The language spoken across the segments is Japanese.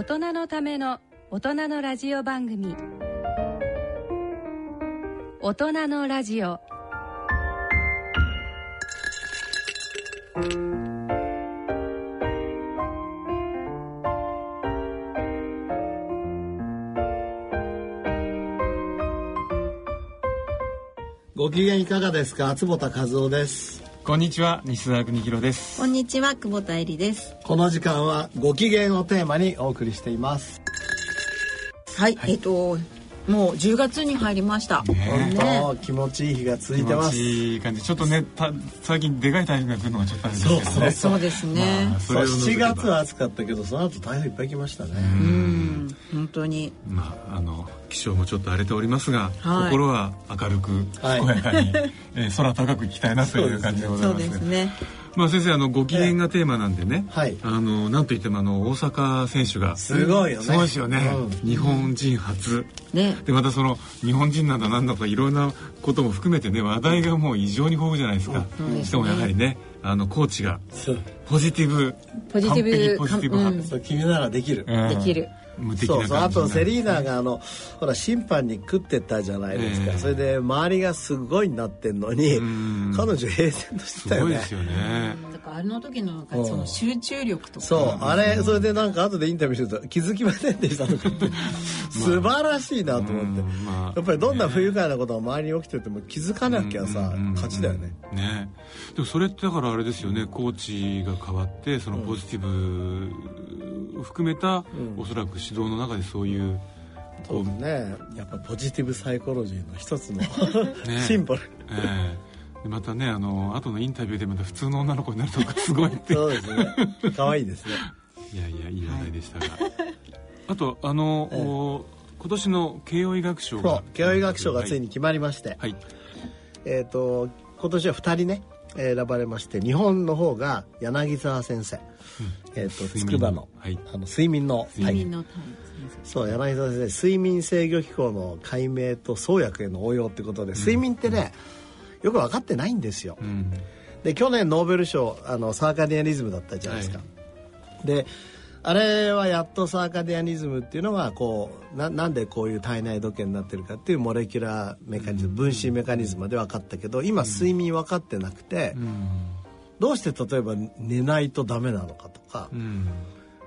大人のための大人のラジオ番組。大人のラジオ。ご機嫌いかがですか？坪田和夫です。こんにちは西澤邦弘です。こんにちは久保田恵里です。この時間はご機嫌をテーマにお送りしています。はい、えっ、ともう10月に入りました。ね本当気持ちいい日が続いてます。気持ちいい感じ。ちょっとねた最近でかい台風が来るのがちょっとあれですけどね。そうですね、まあそうを除け7ば月は暑かったけどその後台風いっぱい来ましたね。うん本当に。まああの気象もちょっと荒れておりますが、はい。心は明るくはい。健やかに、えー空高く行きたいなという感じでございそうますですね。まあ先生あのご機嫌がテーマなんでね、はい。あのなんといってもあの大阪選手がすごいよね。すごいですよね、う日本人初。ね。でまたその日本人なんだなんだとかいろんなことも含めてね話題がもう異常に豊富じゃないですか、うん。うんしかもやはりねあのコーチがそう。ポジティブポジティブ完璧ポジティブ派、うん。そう君ならできる、うん。できる無敵なそうそうあとセリーナがあのほら審判に食ってったじゃないですか、ええ。それで周りがすごいになってんのにうん。彼女平然としてたよね。すごいですよね。だからあの時の集中力とか。そう。あれそれでなんか後でインタビューしてると気づきませんでしたとか言って。素晴らしいなと思って、うんまあ。やっぱりどんな不愉快なことが周りに起きてても気づかなきゃさうん勝ちだよね。ね。でもそれってだからあれですよね。コーチが変わってそのポジティブを含めた、おそらく指導の中でそういうそうですね。やっぱポジティブサイコロジーの一つのね。シンボル。ええ。でまたねあの後のインタビューでまた普通の女の子になるとかすごいってそうですね。可愛いですね。いやいやいい話題でしたが、あとあの、お今年の慶応医学賞そが。う慶応医学賞がついに決まりまして、はい、えっ、と今年は2人ね選ばれまして日本の方が柳沢先生、えっ、と睡眠筑波の,、はい。あの睡眠の睡眠のタイそう柳沢先生睡眠制御機構の解明と創薬への応用ってことで、睡眠ってねよく分かってないんですよ、うん。で去年ノーベル賞あのサーカディアニズムだったじゃないですか、であれはやっとサーカディアニズムっていうのがこうななんでこういう体内時計になってるかっていうモレキュラーメカニズム分子メカニズムまで分かったけど今睡眠分かってなくて、うんどうして例えば寝ないとダメなのかとか、うん。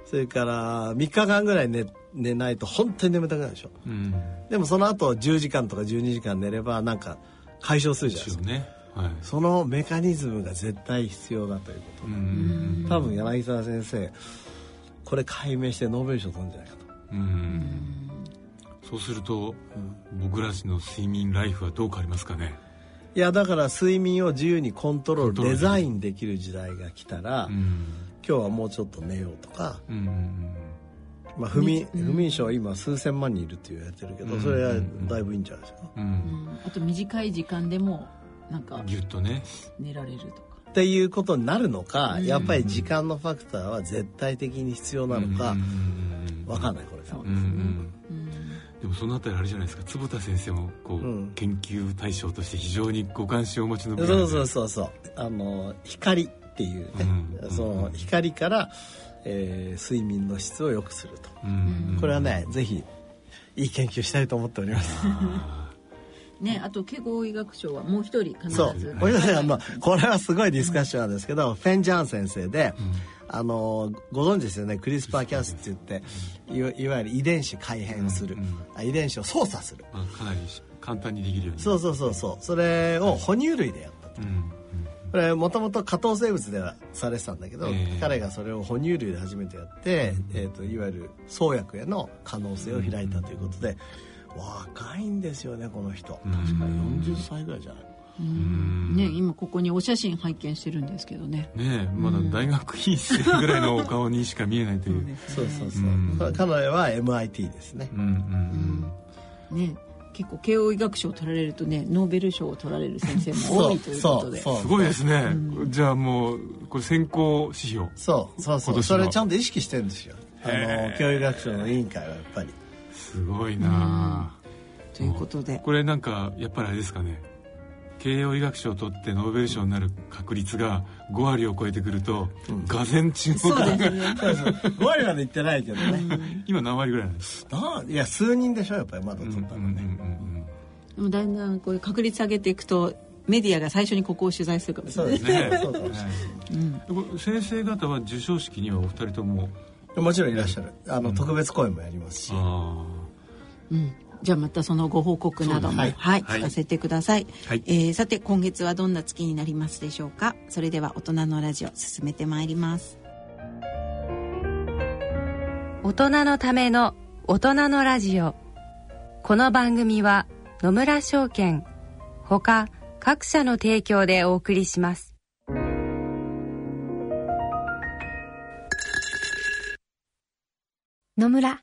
それから3日間ぐらい寝寝ないと本当に眠たくなるでしょ。うん。でもその後10時間とか12時間寝ればなんか解消するじゃないですかはい。そのメカニズムが絶対必要だということ多分柳沢先生これ解明してノーベル賞取るんじゃないかと。うん。そうすると、僕らの睡眠ライフはどう変わりますかね？いやだから睡眠を自由にコントロールデザインできる時代が来たら、うん。今日はもうちょっと寝ようとか、うん。まあ、不眠不眠症今数千万人いるって言われてるけど、うん。それはだいぶいいんじゃないですか、うん。うん。あと短い時間でもなんかギュッとね。寝られるとかっていうことになるのか、うん。やっぱり時間のファクターは絶対的に必要なのか、うかんないこれがそううんうん。うん。でもそのあたりあれじゃないですか。坪田先生もこう、うん。研究対象として非常にご関心をお持ちの分野で。そうそうそうそう。あの光っていうね、うん。その光から、えー睡眠の質を良くすると、うんこれはねぜひいい研究したいと思っておりますねあと慶応医学賞はもう一人必そう。ずこれはあのこれはすごいディスカッションなんですけどフェン・ジャン先生で、あのご存知ですよね？クリスパー・キャスって言っていわいわゆる遺伝子改変する、うんうん。あ遺伝子を操作する。まあ、かなり簡単にできるように。そうそうそうそう。それを哺乳類でやったと。うんこれもともと加藤生物ではされてたんだけど、ええ。彼がそれを哺乳類で初めてやって、えー、といわゆる創薬への可能性を開いたということで、若いんですよねこの人。確か40歳ぐらいじゃないうん。ね今ここにお写真拝見してるんですけどね。ねえまだ大学院生ぐらいのお顔にしか見えないという。そうそうそう、う。ん。彼女は MIT ですね。うんうんね結構慶応医学賞を取られるとねノーベル賞を取られる先生も多いということで。そうすごいですね、じゃあもうこれ選考指標。そうそうそう。それちゃんと意識してるんですよ。あへの教育学賞の委員会はやっぱりすごいな。あということで。これなんかやっぱりあれですかね。慶應医学賞を取ってノーベル賞になる確率が5割を超えてくると、がぜん注目そうですね。5割までいってないけどね。今何割ぐらいなんですないや数人でしょやっぱりまだ取ったのね、でもだんだんこういう確率上げていくとメディアが最初にここを取材するかもしれない。そうですね。ねそうかもしれない。これ先生方は授賞式にはお二人とも。もちろんいらっしゃる。あの、特別公演もやりますし。あうん。じゃあまたそのご報告なども、はい、はい。聞かせてください、はい。えーさて今月はどんな月になりますでしょうか？それでは大人のラジオ進めてまいります。大人のための大人のラジオ。この番組は野村証券ほか各社の提供でお送りします。野村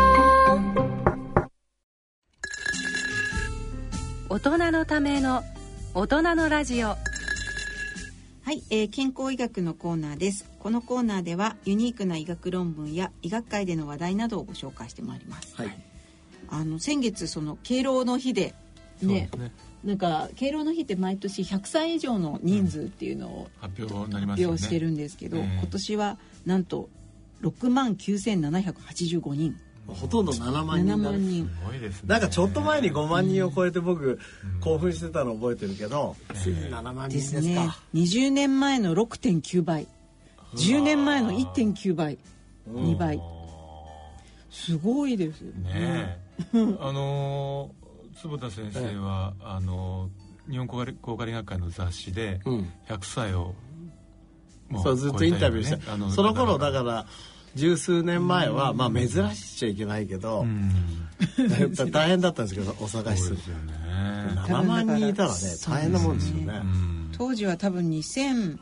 大人のための大人のラジオ。はい、えー健康医学のコーナーです。このコーナーではユニークな医学論文や医学界での話題などをご紹介してまいります。はい。あの先月その敬老の日でねね。なんか敬老の日って毎年100歳以上の人数っていうのを発表になります発よね。表してるんですけど、ええ今年はなんと6万9785人ほとんど7万7人だ万人。すごいですね。なんかちょっと前に5万人を超えて僕興奮してたの覚えてるけどついに7万人ですすか20年前の6.9倍。10年前の1.9倍。2倍。すごいです。ねえ。あのー坪田先生は、あのー日本高科理学会の雑誌でうん。100歳をもそうずっとインタビューして、あのその頃だから十数年前は、まあ珍しちゃいけないけど、うん。大変だったんですけどお探しする。すよね。7万人いたらね大変なもんですよね。うん。当時は多分2000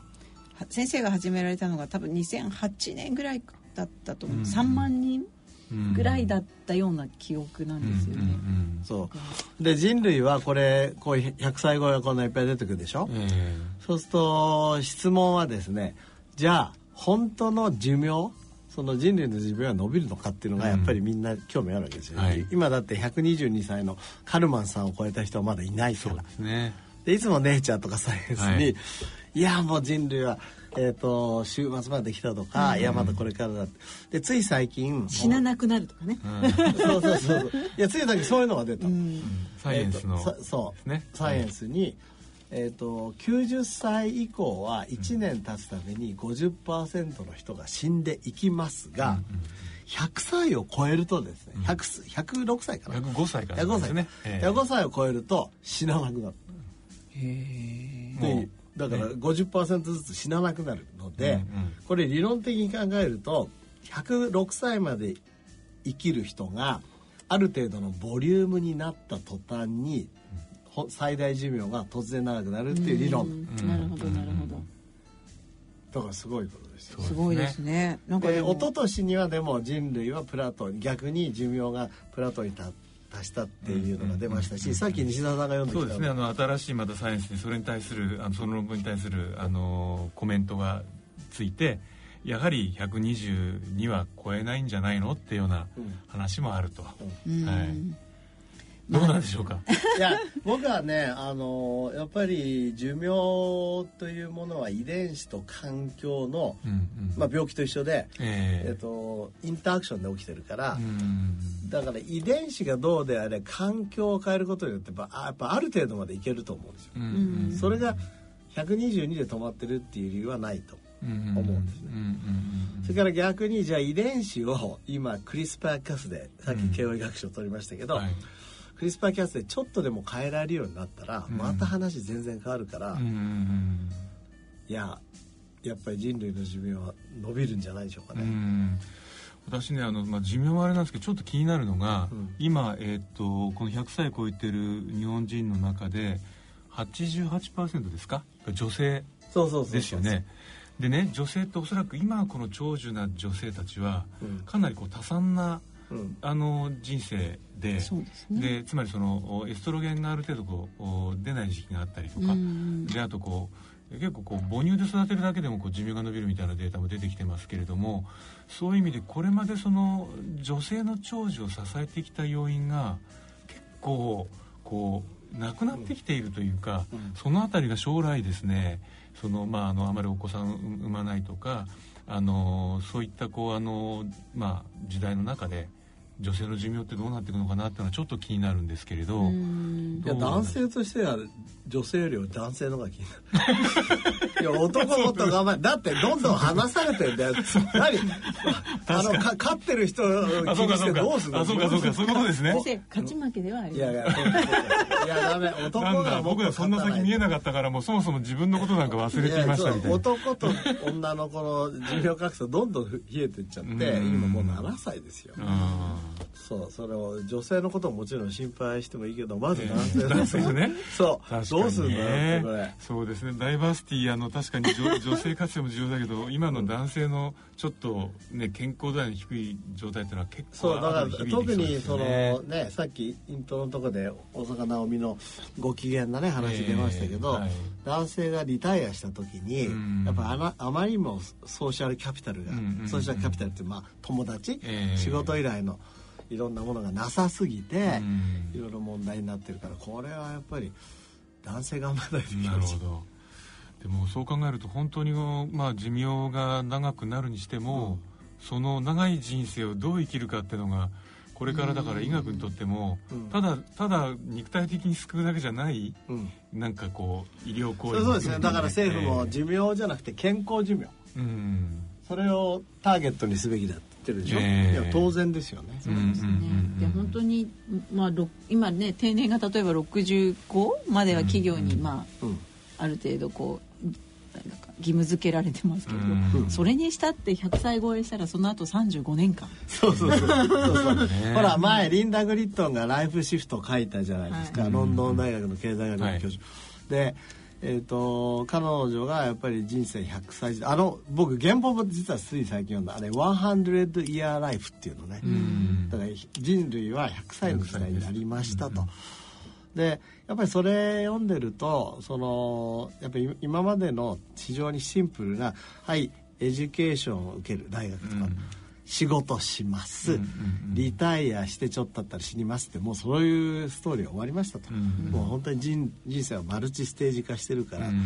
先生が始められたのが多分2008年ぐらいだったと思う、うん。3万人うんぐらいだったような記憶なんですよね、うん。うん。そう。で人類はこれこういう100歳超えがこんないっぱい出てくるでしょ、うんえ。そうすると質問はですねじゃあ本当の寿命その人類の寿命は伸びるのかっていうのがやっぱりみんな興味あるわけですよ、はい。今だって122歳のカルマンさんを超えた人はまだいないえそうからですね。でいつもネイチャーとかサイエンスに、はい。い、やもう人類は、えー、と週末まで来たとか、いやまだこれからだって。でつい最近死ななくなるとかね、そうそうそういやつい最近そういうのが出た、サイエンスのえーそう、ね。サイエンスに、えー、と90歳以降は1年経つために50%の人が死んでいきますが、100歳を超えるとですね、100 106歳かな？105歳から105歳。ですね。ええ。105歳を超えると死ななくなる。でだから50%ずつ死ななくなるので、うんうん。これ理論的に考えると106歳まで生きる人がある程度のボリュームになった途端にほ最大寿命が突然長くなるっていう理論。うん。なるほどなるほど、だからすごいことですよ。すごいですね。なんかで一昨年にはでも人類はプラトン逆に寿命がプラトンに達達したっていうのが出ましたし、さっき西田さんが読んできたそうですね。あの新しいまたサイエンスにそれに対するあのその論文に対するあのコメントがついてやはり122は超えないんじゃないのっていうような話もあると、うん。はいどうなんでしょうか、いや僕はねあのやっぱり寿命というものは遺伝子と環境の、うんうん。まあ、病気と一緒で、ええ。っとインタアクションで起きてるから、えうん。だから遺伝子がどうであれ環境を変えることによってやっぱあやっぱある程度までいけると思うんですよ。うんうんそれが122で止まってるっていう理由はないと思思うんですね。それから逆にじゃあ遺伝子を今クリスパーキャスでさっき慶応医学賞取りましたけど、はいクリスパーキャスでちょっとでも変えられるようになったら、うん。また話全然変わるから、うんいややっぱり人類の寿命は伸びるんじゃないでしょうかね。うん。私ねあの、まあ、寿命はあれなんですけどちょっと気になるのが、うん。今、えーっとこの100歳超えてる日本人の中で88%ですか？女性ですよね。でね女性っておそらく今この長寿な女性たちはうん。かなりこう多産なうんあの人生で。ですね。でつまりそのおエストロゲンがある程度こうお出ない時期があったりとか、うん。であとこう結構こう母乳で育てるだけでもこう寿命が伸びるみたいなデータも出てきてますけれどもそういう意味でこれまでその女性の長寿を支えてきた要因が結構こうなくなってきているというか、うん。そのあたりが将来ですね。その、まあ、あのあまりお子さん産まないとかあのそういったこうあの、まあ、時代の中で女性の寿命ってどうなっていくのかなっていうのはちょっと気になるんですけれど。うんいや男性としては女性よりは男性の方が気になる いや男もっと頑張れだってどんどん話されてんだよ。何？あのか勝ってる人気にしてどうするの？あそうかそうか。そういうことですね。勝ち負けではありませんいやいやいやダメ。男なんだが僕はそんな先見えなかったからもうそもそも自分のことなんか忘れていましたみたいな。男と女のこの寿命格差どんどん冷えていっちゃってうん。今もう7歳ですよ。あそうそれを女性のことももちろん心配してもいいけどまず男性えー男性ね。そう。確かにねどうするんだよってこれ。そうですね。ダイバーシティあの確かに女女性活性も重要だけど今の男性のちょっとね健康度合いの低い状態っていうのは結構そうだから特にそのねさっきイントロのとこで大坂なおみのご機嫌なね話出ましたけど、えーはい。男性がリタイアした時に、うん。やっぱあなあまりにもソーシャルキャピタルが、うんうんうんソーシャルキャピタルってまあ友達、えー仕事以来のいろんなものがなさすぎて、うん。いろいろ問題になってるからこれはやっぱり男性頑張らないといけなないるほどでもそう考えると本当に、まあ、寿命が長くなるにしても、その長い人生をどう生きるかっていうのがこれからだから医学にとっても、うん。ただただ肉体的に救うだけじゃないうん。なんかこう医療行為そうですね。だから政府もえ寿命じゃなくて健康寿命。えうん。それをターゲットにすべきだって言ってるでしょ、ええ。いや当然ですよね、そうですね、で本当に、まあ、ろ今ね定年が例えば65までは企業に、まうんあ、ある程度こうなんか義務付けられてますけど、うん。それにしたって100歳超えしたらその後35年間。そうそうそう。そうそう。ね ほら前リンダ・グリットンが「ライフシフト」を書いたじゃないですか、はいロンドン大学の経済学の教授、でえー、と彼女がやっぱり人生100歳時代。あの僕原本も実はつい最近読んだ。あれ「100 Year Life」っていうのね、うん。だから人類は100歳の時代になりましたと。でやっぱりそれ読んでるとそのやっぱり今までの非常にシンプルなはい education を受ける大学とか、うん。仕事します、うんうんうんリタイアしてちょっとだったら死にますってもうそういうストーリーが終わりましたと、うんもう本当に人人生は multi-stage 化してるから、うん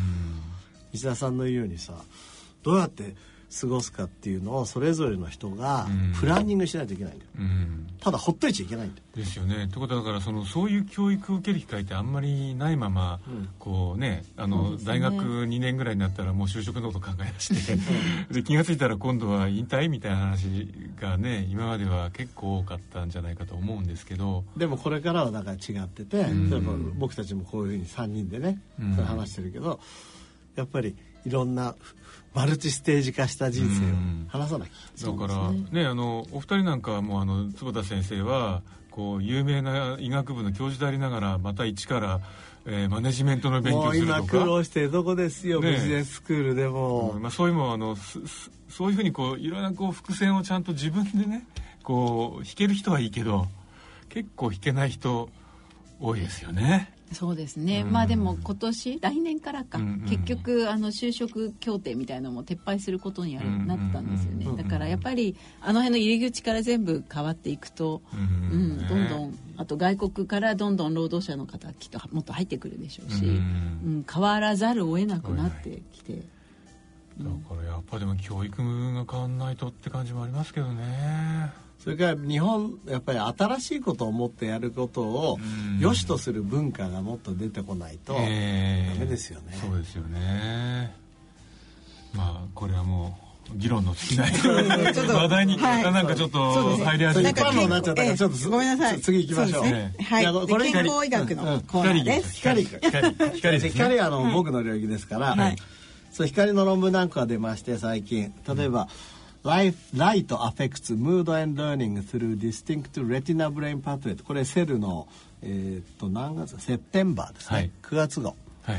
石田さんの言うようにさどうやって過ごすかっていうのをそれぞれの人がうん。プランニングしないといけないんだよ、うん。ただほっといちゃいけないんだよ。ですよね。ってことはだからそのそういう教育を受ける機会ってあんまりないまま、うん。こうねあの、ね。大学2年ぐらいになったらもう就職のこと考え出して で気が付いたら今度は引退みたいな話がね今までは結構多かったんじゃないかと思うんですけど。でもこれからはだから違ってて、うん。例えば僕たちもこういうふうに3人でね、うん。それ話してるけどやっぱりいろんなマルチステージ化した人生を話さなきゃ、だからねあのお二人なんかはもうあの坪田先生はこう有名な医学部の教授でありながらまた一から、えーマネジメントの勉強するとか。今苦労してるとこですよ、ねビジネススクールでも、うん。まあ、そういうのもあのすすそういうふうにこういろんなこう伏線をちゃんと自分でねこう弾ける人はいいけど結構弾けない人多いですよね。そうですね、うん。まあでも今年来年からか、うんうん。結局あの就職協定みたいなのも撤廃することになったんですよね、うんだからやっぱりあの辺の入り口から全部変わっていくと、ううん。ねどんどんあと外国からどんどん労働者の方きっともっと入ってくるでしょうし、ううんん。変わらざるを得なくなってきて、だからやっぱでも教育が変わんないとって感じもありますけどねそれから日本やっぱり新しいことを思ってやることをうん。良しとする文化がもっと出てこないと、えーダメですよね。そうですよね。まあこれはもう議論の尽きない ちょっと話題に、はい。なんかちょっと入り始めてそう一般論になっちゃったからちょっとええごめんなさい。次行きましょう。ね。はい。いやこれで健康医学のコーナーです。光。光。光。光。ですね光はあの、僕の領域ですから、はい。そう光の論文なんかが出まして最近。例えば、Life, Light affects mood and learning through distinct retina brain pathway. これセルのえーっと何月？ September ですね、はい。9月号。はい。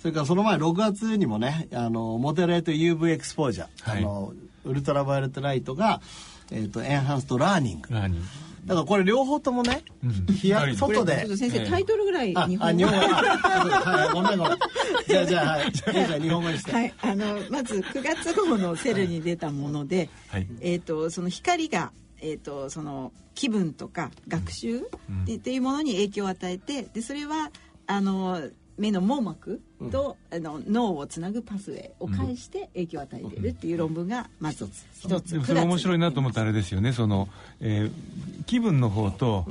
それからその前6月にもねあのモデレート UV エクスポージャー、はい。あの ultraviolet light が、えー、と enhanced learning learning だからこれ両方ともね、うん。日や光外で。先生、ええ。タイトルぐらいあ日本語。あ日本語。はいごめんごめん。じゃあじゃあはい。じゃあ日本語にして、はい、あのまず9月号の Cell に出たもので、はい。えー、とその光が、えー、とその気分とか学習っていうものに影響を与えてでそれはあの目の網膜と、あの脳をつなぐパスウェイを介して影響を与えているっていう論文がまず一つ。でもそれ面白いなと思ったあれですよね。その、えー気分の方と、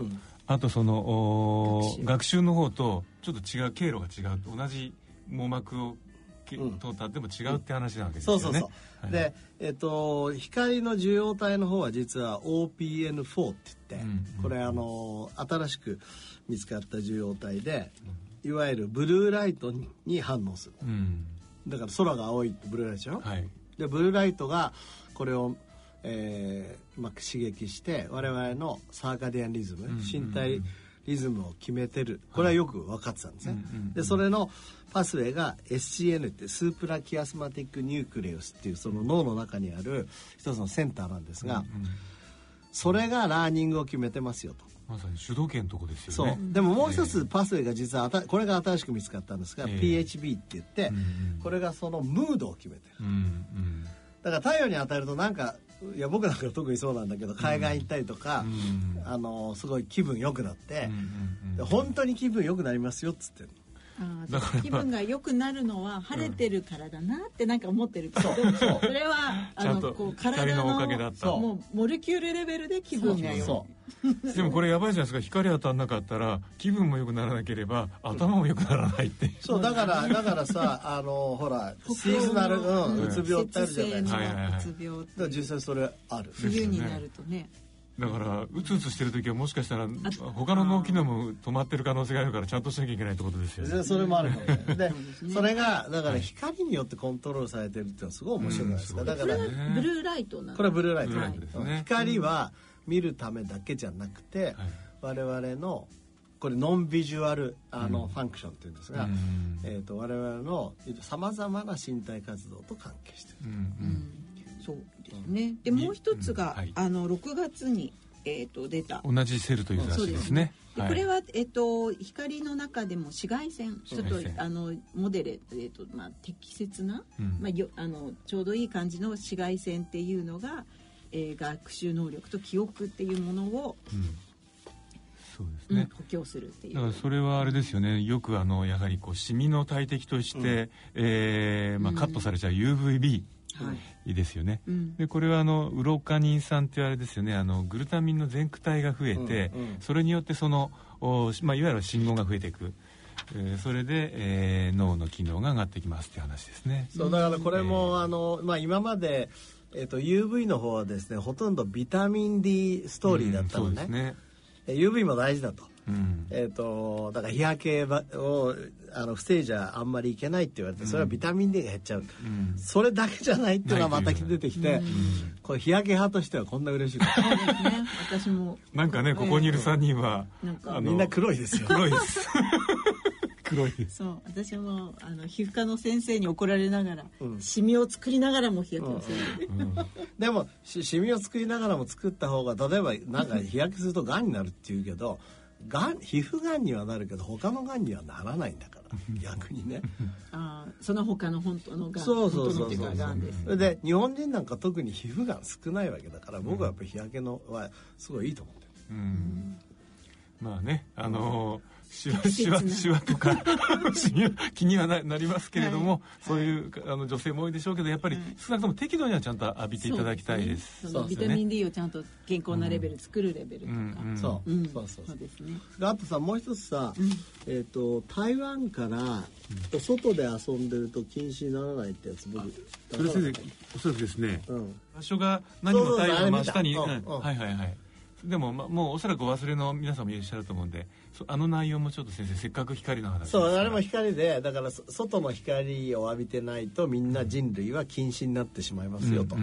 あとその学習。の方とちょっと違う経路が違う。同じ網膜を通ったっても違うって話なわけですよね、そうそうそう、はい。でえっ、と光の受容体の方は実は OPN4 って言って、うん。うん。これあの新しく見つかった受容体で、いわゆるブルーライトに反応する。うん。だから空が青いってブルーライトでしょ、はい。でブルーライトがこれを、えーまあ、刺激して我々のサーカディアンリズム、んうん身体リズムを決めてる。これはよく分かってたんですね、うんうんうん。でそれのpathway が SCN って suprachiasmatic nucleus っていうその脳の中にある一つのセンターなんですが、うん。それが learning を決めてますよと。まさに主導権のとこですそう。よねでももう一つ pathway が実はあたこれが新しく見つかったんですが、ええ。PHB って言って、うんうんこれがそのムードを決めてる。うんうん。だから太陽に当たるとなんかいや僕なんか特にそうなんだけど海岸行ったりとか、うん。あのすごい気分良くなって、うんうんで本当に気分良くなりますよっつってだから。気分が良くなるのは晴れてるからだなってなんか思ってるけど、それはあのこう光体のおかげだった。もうモレキュールレベルで気分が良いでもこれやばいじゃないですか。光当たんなかったら気分も良くならなければ頭も良くならないってそうだからだからさあのほらシーズナル、うん、うつ病ってあるじゃないですか,、はいはいはい。うつ病って。実際それある。冬になるとねだからうつうつしてる時はもしかしたら他の脳機能も止まってる可能性があるからちゃんとしなきゃいけないってことですよね。でそれもあるかもしれないでそれがだから光によってコントロールされてるっていうのはすごい面白いじゃないですか、うんだからこれはブルーライトなの。これはブルーライト,、ブルーライトですね。光は見るためだけじゃなくて、はい。我々のこれノンビジュアルあの、うんファンクションっていうんですが、うんえー、と我々のさまざまな身体活動と関係してる。うん。うん。そうですね。でもう一つが、うん。はい。あの6月に、えー、と出た。同じセルという雑誌ですね。でこれは、えっと、光の中でも紫外線ちょっとあのモデレ、えっとまあ、適切な、うん。まあ、よあのちょうどいい感じの紫外線っていうのが、えー学習能力と記憶っていうものを、うん。そうですうんね、補強するっていう。だからそれはあれですよね。よくあのやはりこうシミの大敵として、えーまあ、カットされちゃう UVB はいですよね、うん。でこれはあのウロカニン酸っていうあれですよね。あのグルタミンの全駆体が増えて、うんうんそれによってその、おまあ、いわゆる信号が増えていく、えーそれで、えー脳の機能が上がってきますっていう話ですね、そうだからこれも、あのまあ、今まで、えー、と UV の方はですねほとんどビタミン D ストーリーだったのね,、うんね、え UV も大事だと。うん。えー、とだから日焼けばをあの防いじゃあんまりいけないって言われてそれはビタミン D が減っちゃう、うん。それだけじゃないっていうのがまた出てきて、これ日焼け派としてはこんな嬉しい。そうですね。私も。なんかねここにいる3人は、なんか。あのみんな黒いですよ。黒いです。黒いです。そう。私もあの皮膚科の先生に怒られながら、うん。シミを作りながらも日焼けをする、でもしシミを作りながらも作った方が例えばなんか日焼けするとがんになるっていうけどがん皮膚がんにはなるけど他のがんにはならないんだから。逆にね。あーその他の本当のがんそうそうそうそう。かがんですそれで日本人なんか特に皮膚がん少ないわけだから僕はやっぱり日焼けのはすごいいいと思ってる。うん。まあねあのーシワシワシワとか 気にはななりますけれども、そういうあの女性も多いでしょうけどやっぱり少なくとも適度にはちゃんと浴びていただきたいです。そのビタミン D をちゃんと健康なレベル作るレベルとか、うんうん。そう、うんそうそうそう。そうですね。であとさもう一つさ、えっ、と台湾からお外で遊んでると禁止にならないってやつ僕それ先生おそらくですね。うん。場所が何も太陽の真下にそうそうそうあれ見たうんうんはいはいはいでも、ま、もうおそらくお忘れの皆さんもいらっしゃると思うんでそあの内容もちょっと先生せっかく光の話そうあれも光でだからそ外の光を浴びてないとみんな人類は禁止になってしまいますよと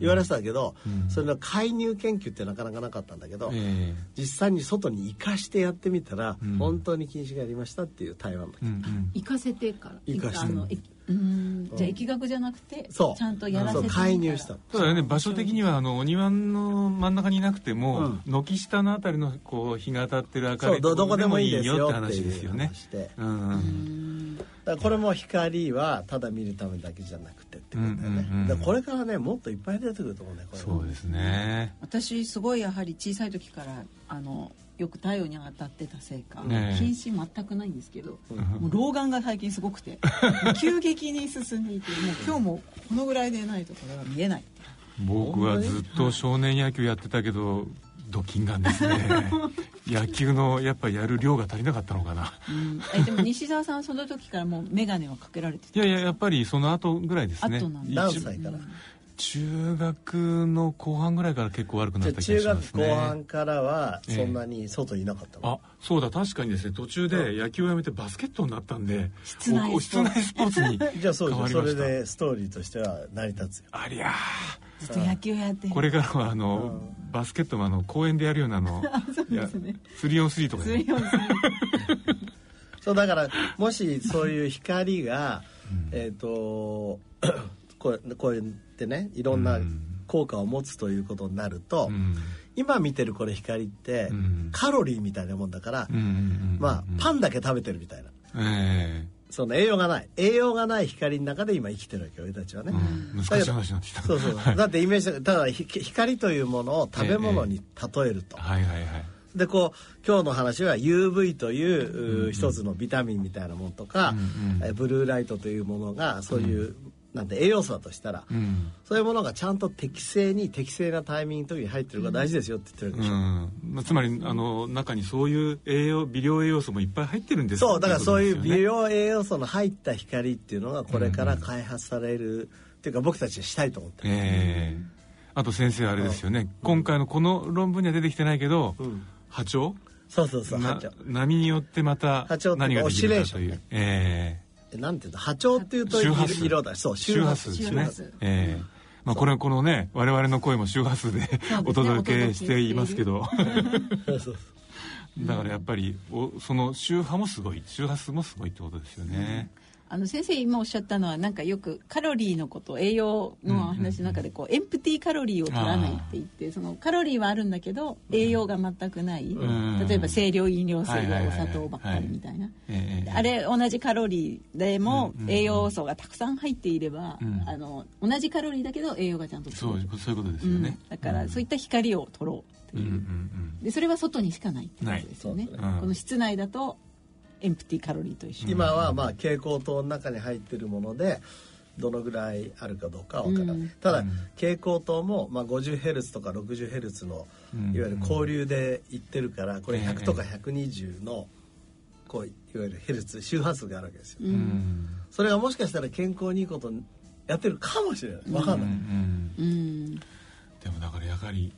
言われてたけど、うん。それの介入研究ってなかなかなかったんだけど、え実際に外に行かしてやってみたら、うん。本当に禁止がありましたっていう台湾のうんうん行かせてから行かせてあのえうん。じゃあ疫学じゃなくてそう。ちゃんとやらせて介入した。ただね。場所的にはあのお庭の真ん中にいなくても、軒下のあたりのこう日が当たってる明るいそうどどこでもいいですよって話ですよねいうんうん。だからこれも光はただ見るためだけじゃなくてってことだよね、うんうんうんだからこれからねもっといっぱい出てくると思うねこれそうですね。私すごいやはり小さい時からあのよく太陽に当たってたせいか、ねえ。近視全くないんですけど、もう老眼が最近すごくて 急激に進んでいてもう今日もこのぐらいでないところが見えない僕はずっと少年野球やってたけどドキンガンですね。野球のやっぱやる量が足りなかったのかな。うん。えでも西澤さんはその時からもう眼鏡はかけられてたいやいややっぱりその後ぐらいですね。後なんだ。何歳から？中学の後半ぐらいから結構悪くなった気がしますね。学後半からはええそんなに外いなかったの、あそうだ確かにですね。途中で野球をやめてバスケットになったんで室内スポーツ。に じゃあそう変ですそれでストーリーとしては成り立つよ。ありゃずっと野球やってーこれからはあの、バスケットもあの公園でやるようなの そうですね。スリーオンスリーとかね。そうだからもしそういう光が、えっ、と こうこうやってねいろんなうん。効果を持つということになると、うん。今見てるこれ光って、うん。カロリーみたいなもんだから、うんまあパンだけ食べてるみたいな。えその栄養がない。栄養がない光の中で今生きてるわけよ俺たちはね、えうん。難しい話になってきた。そうそう、はい。だってイメージただひ光というものを食べ物に例えると、はいはいはい。でこう今日の話は UV という,う、一つのビタミンみたいなものとか、うんうん。えブルーライトというものがそういう、なんて栄養素だとしたら、うん。そういうものがちゃんと適正に適正なタイミングの時に入ってるから大事ですよって言ってるわけでしょ、うん。まあ、つまりあの中にそういう栄養微量栄養素もいっぱい入ってるんですそうだからそういう美ってこ容栄養素の入った光っていうのがこれから開発される、っていうか僕たちはしたいと思ってる、ええ。あと先生あれですよね、今回のこの論文には出てきてないけど、ん。波長？そうそうそうな波長。波によってまた波長って何ができるかという。ね。ええなんていうの？波長っていうと周波数。色色だ。そう周波数。ですね。ええ。まあこれこのね我々の声も周波数でお届けしていますけど。だからやっぱりおその周波もすごい。周波数もすごいってことですよね、あの先生今おっしゃったのはなんかよくカロリーのこと栄養の話の中でこうエンプティーカロリーを取らないって言ってそのカロリーはあるんだけど栄養が全くない。ん。例えば清涼飲料水やお砂糖ばっかりみたいな。ええあれ同じカロリーでも栄養素がたくさん入っていればうん。あの同じカロリーだけど栄養がちゃんと取そうそういうことですうん。よね、だからそういった光を取ろうという。んでそれは外にしかないってことですよね。この室内だとエンプティーカロリーと一緒。今はまあ蛍光灯の中に入ってるものでどのぐらいあるかどうかは分からない、うん。ただうん。蛍光灯もまあ 50Hz とか 60Hz のうん。いわゆる交流でいってるからこれええ100とか120のこういわゆるヘルツ周波数があるわけですよ、それがもしかしたら健康にいいことやってるかもしれない。分かんない、うん。うん。うんでもだからやはり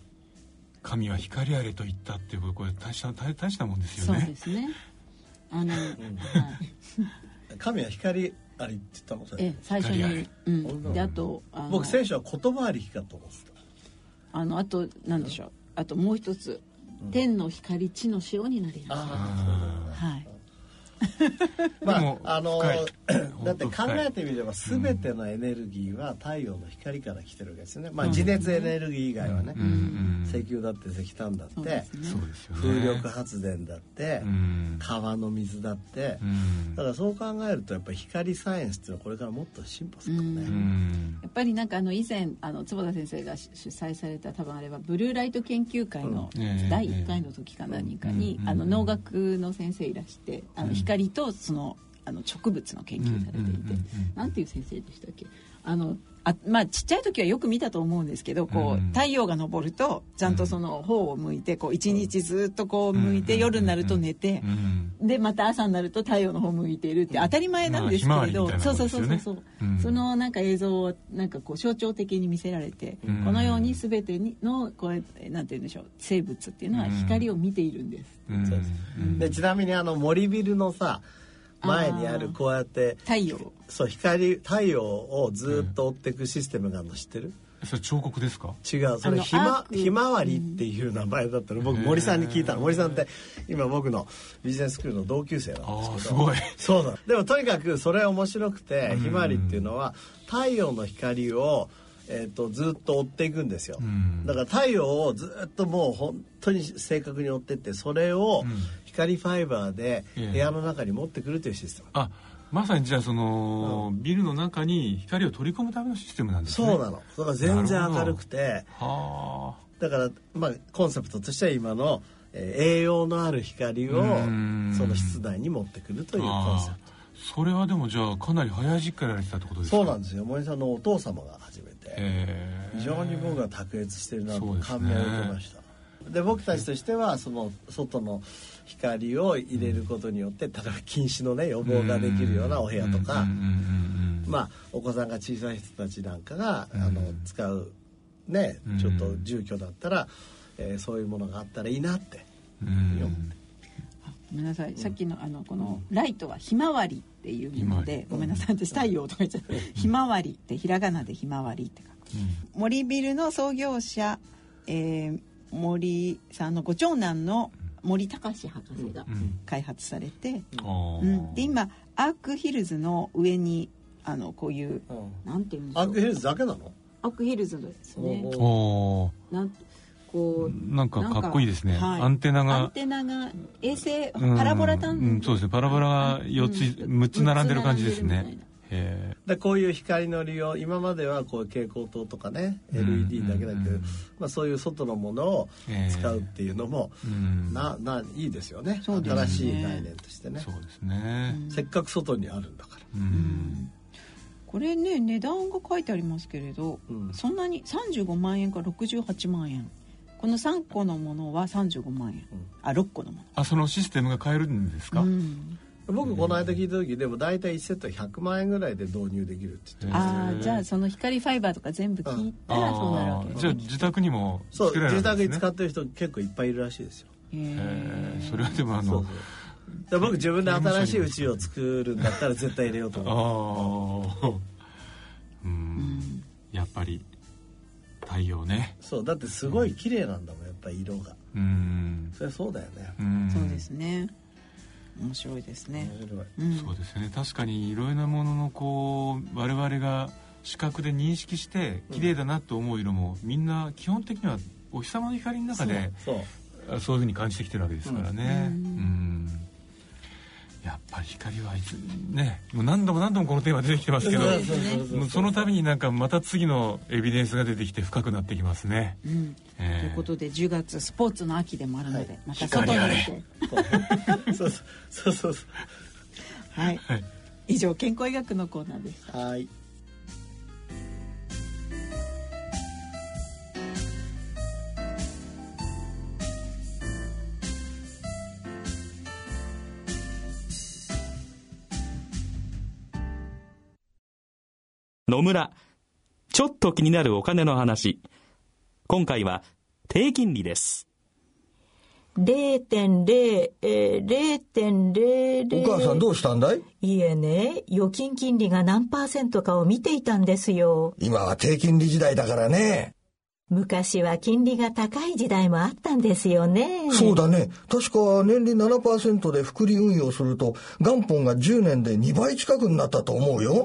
神は光あれと言ったっていうこれ大した大大したもんですよそうねですねあの、はい。神は光ありって言ったの？それ。ええ最初に。うん、であとあの僕選手は言葉ありきかと思ってた。あのあとなんでしょう。あともう一つ、天の光地の塩になりなさいあはい まああのだって考えてみれば全てのエネルギーは太陽の光から来てるわけですよね。まあ地熱エネルギー以外はね、うんうん石油だって石炭だって、ね。風力発電だって、うん。川の水だって、うん。だからそう考えるとやっぱり光サイエンスっていうのはこれからもっと進歩するからね、うん。やっぱりなんかあの以前あの坪田先生が主主催された多分あれはブルーライト研究会の第1回の時か何かに、うんあの農学の先生いらしてあの光とそのあの植物の研究されていて、うんうんうんうん。なんていう先生でしたっけ？あのあまあちっちゃい時はよく見たと思うんですけどこう、うん。太陽が昇るとちゃんとその方を向いてこう一日ずっとこう向いて、夜になると寝てう、ん。でまた朝になると太陽の方向いているって当たり前なんですけれど、そうそうそうそう、う。ん。そのなんか映像をなんかこう象徴的に見せられて、うん。このように全てにのこうなんて言うんでしょう生物っていうのは光を見ているんです、ですうん。でちなみにあの森ビルのさ前にあるこうやって太陽。そう光太陽をずっと追っていくシステムがあるの知ってる、それ彫刻ですか？違う。それひまひまわりっていう名前だったの。僕森さんに聞いたの。森さんって今僕のビジネススクールの同級生なんああですけど。すごい。そうだでもとにかくそれ面白くてうん。ひまわりっていうのは太陽の光をえー、とずっと追っていくんですよ、うん。だから太陽をずっともう本当に正確に追ってってそれをうん光ファイバーでええ。部屋の中に持ってくるというシステム、あまさにじゃあその、ビルの中に光を取り込むためのシステムなんですね。そうなの。だから全然明るくて。はだから、まあ、コンセプトとしては今の、えー栄養のある光をうん。その室内に持ってくるというコンセプああそれはでもじゃあかなり早い時期からやられてたってことですか？トそうなんですよ。森さんのお父様が始めて。非常に僕は卓越してるなと感銘を受けましたで,、僕たちとしてはその外の光を入れることによって例えば近視のね予防ができるようなお部屋とか、まあ、お子さんが小さい人たちなんかが、あの使うねちょっと住居だったら、えーそういうものがあったらいいなってうんごめんなさい、さっきのあのこのライトはひまわりっていうものでひまわりごめんなさい私太陽とか言っちゃってひまわりってひらがなでひまわりって書く森ビルの創業者、えー森さんのご長男の森隆博士がうん。開発されて、あー。うん。で今アークヒルズの上にあのこういううん。なんていうんでしょう。アークヒルズだけなの？アークヒルズですね。おなんこうなんかかっこいいですね。はい。アンテナが。アンテナが衛星うん。パラボラ端うんそうですね。パラボラが4つ、うん。6つ並んでる感じですねでこういう光の利用今まではこう蛍光灯とかねうん LED だけだけど、うんまあ、そういう外のものをええ使うっていうのも、なないいですよね。ね。新しい概念としてね。そうですね。せっかく外にあるんだから。うん。これね値段が書いてありますけれど、うん。そんなに35万円から68万円。この3個のものは35万円、あ6個のもあそのシステムが変えるんですか、の、うん、僕この間聞いた時でも大体1セット100万円ぐらいで導入できるって言ってました。ああじゃあその光ファイバーとか全部聞いたらそうなるわけじゃあ自宅にもそう作れる自宅に使ってる人結構いっぱいいるらしいですよ。へへえー。それはでもあのそうそう。で僕自分で新しい家を作るんだったら絶対入れようとあ思う。あうん。やっぱり太陽ね。そうだってすごい綺麗なんだもんやっぱり色が。うん。そりゃそうだよね。うん。そうですね面白いですね、面白い。うん。そうですよね。確かにいろいろなもののこう我々が視覚で認識して綺麗だなと思う色も、みんな基本的にはお日様の光の中でそう。あそういうふうに感じてきてるわけですからね。ううんんやっぱり光はいつねもう何度も何度もこのテーマ出てきてますけどその度になんかまた次のエビデンスが出てきて深くなってきますね、うん。えーということで10月スポーツの秋でもあるので、はい。また外に出てそうそうそうそう。はい、はい。以上健康医学のコーナーでした。はい野村。ちょっと気になるお金の話。今回は低金利です。0.0、えー、0.00。お母さんどうしたんだい？いえね、預金金利が何パーセントかを見ていたんですよ。今は低金利時代だからね。昔は金利が高い時代もあったんですよね。そうだね。確か年利7%で複利運用すると元本が10年で2倍近くになったと思うよ。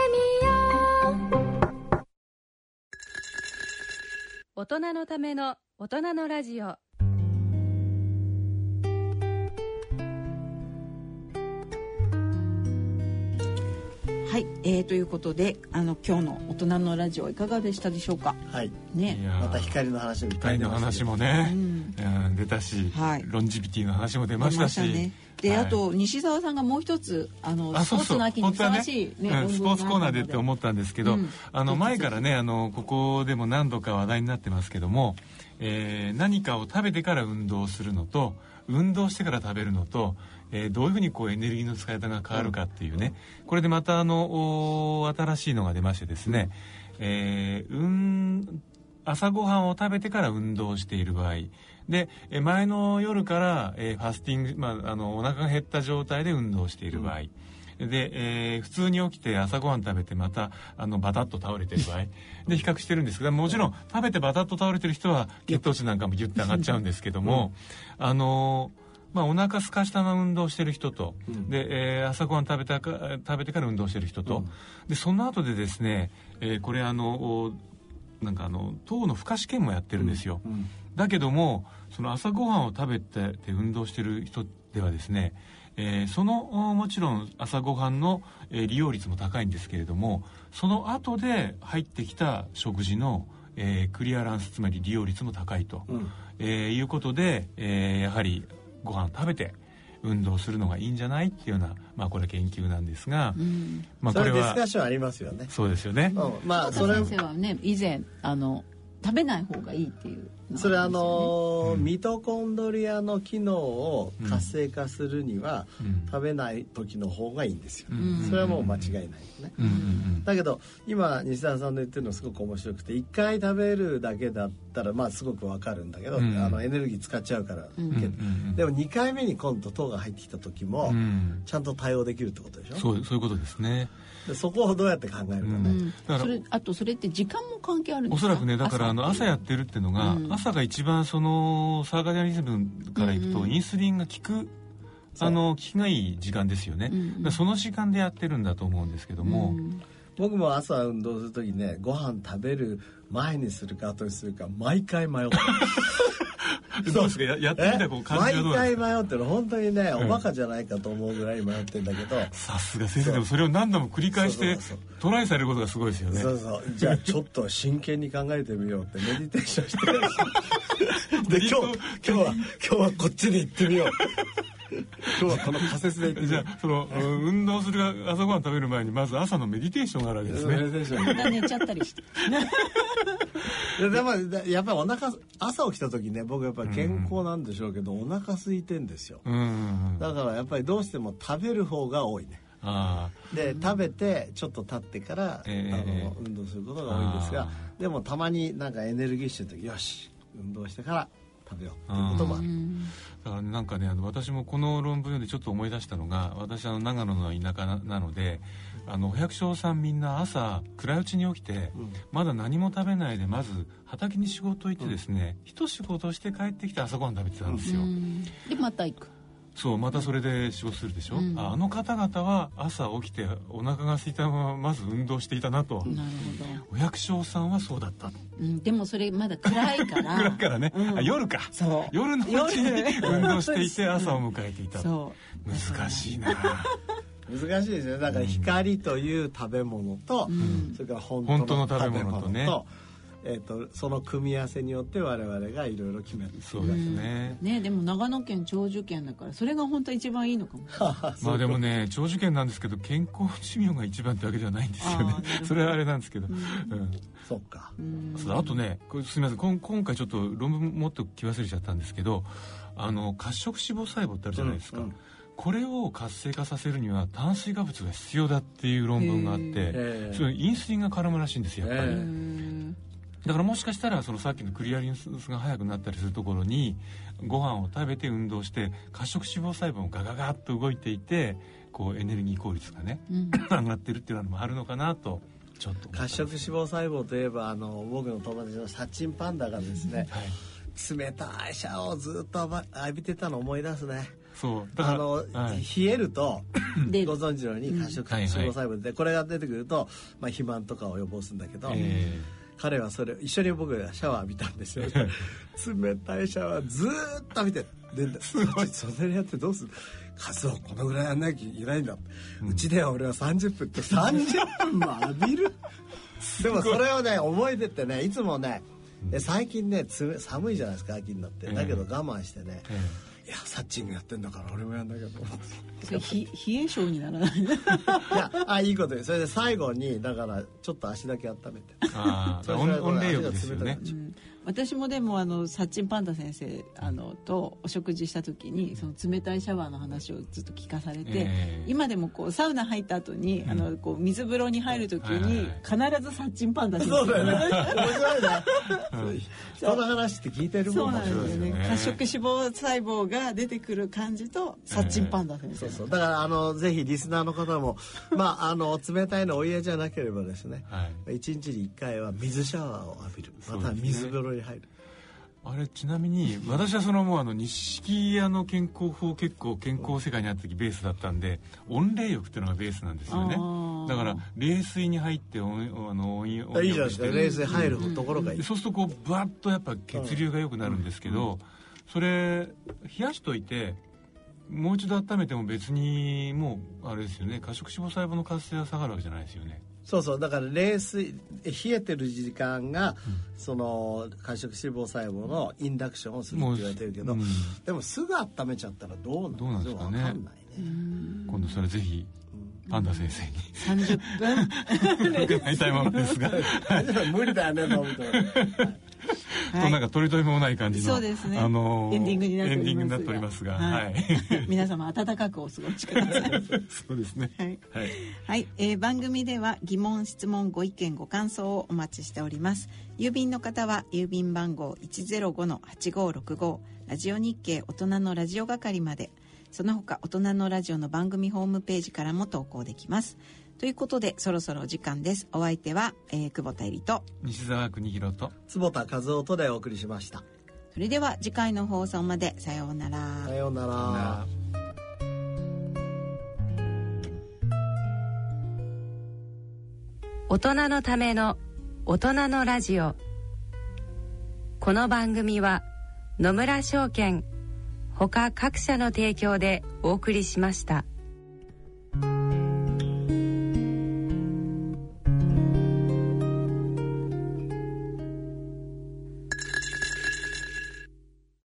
大人のための大人のラジオ。はい、えー、ということであの今日の大人のラジオいかがでしたでしょうか？はい。いねまた光の話も光の話もね、うん。出たし、はい。ロンジビティの話も出ましたしねで、はい。あと西澤さんがもう一つあのあスポーツの秋にふさわしい、ねうんスポーツコーナーでって思っったんですけど、うん。あの前からねあのここでも何度か話題になってますけども、えー何かを食べてから運動するのと運動してから食べるのと、えーどういうふうにこうエネルギーの使い方が変わるかっていうね、これでまたあのお新しいのが出ましてですね、えーうん朝ごはんを食べてから運動している場合。でえー前の夜から、えーファスティング、まあ、あのお腹が減った状態で運動している場合、で、えー普通に起きて朝ごはん食べてまたあのバタッと倒れてる場合。で比較してるんですけどもちろん食べてバタッと倒れてる人は血糖値なんかもギュッて上がっちゃうんですけども、あのまあ、お腹すかしたまま運動してる人と、で、えー朝ごはん食べたか食べてから運動してる人と、でその後でですね、えーこれあのおなんかあの糖の負荷試験もやってるんですよ、だけどもその朝ごはんを食べてて運動してる人ではですね、えーそのおもちろん朝ごはんの、えー利用率も高いんですけれどもその後で入ってきた食事の、えークリアランスつまり利用率も高いと、えーいうことで、えーやはりご飯を食べて運動するのがいいんじゃないっていうような、まあ、これは研究なんですが、まあ、それディスこれはカッションありますよね。そうですよね。うん。まあそれ先生はね以前あの食べない方がいいっていうのそれありますよね。のミトコンドリアの機能を活性化するにはうん。食べない時の方がいいんですよ。うん。それはもう間違いないよね。うん。うんだけど今西澤さんの言ってるのすごく面白くて1回食べるだけだったらまあすごくわかるんだけど、うん。あのエネルギー使っちゃうから、うん。でも2回目に今度糖が入ってきた時も、うん。ちゃんと対応できるってことでしょ？そうそういうことですね。でそこをどうやって考えるかね、うん。だからそれあとそれって時間も関係あるんですか？おそらくねだからあの朝やってるっていうのが、うん。朝が一番そのサーカディアリズムからいくと、インスリンが効くあの効きがいい時間ですよね、うんうん。その時間でやってるんだと思うんですけども、うん僕も朝運動する時ねご飯食べる前にするか後にするか毎回迷ってどうですか？ややってみたこう感毎じはどうですか回迷ってる。本当にね、ん。おバカじゃないかと思うぐらい迷ってんだけど、さすが先生。でもそれを何度も繰り返してトライされることがすごいですよね。そうそう。じゃあ ちょっと真剣に考えてみようってメディテーションしてる で今日今日は今日はこっちに行ってみよう今日はこの仮説でじよゃあそのうん運動する朝ごはん食べる前にまず朝のメディテーションがあるわけですうメデね。ィテーション寝ちゃったりして。で でもやっぱりお腹朝起きた時ね僕やっぱり健康なんでしょうけど、お腹空いてんですよ。うんうんうん。だからやっぱりどうしても食べる方が多いね。あで食べてちょっと経ってから、ええあえ。えの運動することが多いんですがあでもたまになんかエネルギッシュの時よし運動してから食べよ。うっていうこともあるだからなんかねあの私もこの論文でちょっと思い出したのが私あの長野の田舎ななのであのお百姓さんみんな朝暗いうちに起きて、まだ何も食べないでまず畑に仕事行ってですね、一仕事して帰ってきて朝ごはん食べてたんですよ、でまた行くそうまたそれで仕事するでしょ、うん。ああの方々は朝起きてお腹が空いたまままず運動していたなと、なるほお百姓さんはそうだった。ど、うん、でもそれまだ暗いから。暗いからね、うん。あ夜か。そう。夜のうちに夜。運動していて朝を迎えていたそ難しいな。難しいですよ。だから光という食べ物と、ん。それから本本当当のの食べ物とねえー、とその組み合わせによって我々がいろいろ決めてそうですね、ねでも長野県長寿県だからそれが本当は一番いいのかも。まあでもね。長寿県なんですけど健康寿命が一番ってわけではないんですよね。それはあれなんですけど、うん、そっか。そう。あとねこれすみません。今今回ちょっと論文もっと気忘れちゃったんですけどあの褐色脂肪細胞ってあるじゃないですか、うんうん。これを活性化させるには炭水化物が必要だっていう論文があってそれインスリンが絡むらしいんですよやっぱり。だからもしかしたらそのさっきのクリアリンスが早くなったりするところにご飯を食べて運動して褐色脂肪細胞がガガガッと動いていてこうエネルギー効率がね、うん、上がってるっていうのもあるのかなとちょっと褐色脂肪細胞といえばあの僕の友達のサチンパンダがですね、はい、冷たいシャワーをずっと浴びてたのを思い出すね。そうだからあの、はい、冷えるとご存知のように褐色脂肪細胞で、これが出てくると、まあ、肥満とかを予防するんだけど、えー、彼はそれ一緒に僕がシャワー浴びたんですよ。冷たいシャワーずっと浴びてでそれやってどうする？数をこのぐらいやんなきゃいけないんだうち、では俺は30分って30分も浴びる？でもそれをね覚えてってねい。つもね最近ね寒いじゃないですか秋になって。だけど我慢してね、えーいやサッチングやってんだから俺もやんなきゃと思って。それ冷え性にならない？いやあいいことそれで最後にだからちょっと足だけ温めて。ああ温冷浴ですよね、うん私もでもあのサッチンパンダ先生あのとお食事した時にその冷たいシャワーの話をずっと聞かされて、えー、今でもこうサウナ入った後に、うん、あのこう水風呂に入る時に必ずサッチンパンダ先生。そうだよね。面白いね、その話って聞いてるもん。そうなんですよね。褐色脂肪細胞が出てくる感じとサッチンパンダ先生、そうそう。だからあのぜひリスナーの方も まああの冷たいのお家じゃなければですね、はい、1日に1回は水シャワーを浴びる。また水風呂に入る。あれちなみに私はそのもうあの錦屋の健康法結構健康世界にあった時ベースだったんで温冷浴っていうのがベースなんですよね。だから冷水に入って温あの温いいじゃないですか。冷水入るところがいい、そうするとこうブワッとやっぱ血流が良くなるんですけど、それ冷やしといてもう一度温めても別にもうあれですよね。過食脂肪細胞の活性が下がるわけじゃないですよねそうそうだから冷水冷えてる時間が、うん、その褐色脂肪細胞のインダクションをするって言われてるけど、うん、でもすぐ温めちゃったらどうなんですかね。かんないね。今度それぜひパンダ先生に。30分。伺いたいものですが。無理だよね飲むと。となんか取り留めもない感じの、そうですね。あのエンディングになっております。エンディングになっておりますが、はい。皆様暖かくお過ごしください。そうですね。はい。はい、はい、えー、番組では疑問、質問、ご意見、ご感想をお待ちしております。郵便の方は郵便番号一ゼロ五の八五六五ラジオ日経大人のラジオ係まで。その他大人のラジオの番組ホームページからも投稿できます。ということでそろそろお時間です。お相手は、えー、久保田恵里と西澤邦弘と坪田和夫とでお送りしました。それでは次回の放送までさようなら。さようなら。大人のための大人のラジオ。この番組は野村証券ほか各社の提供でお送りしました。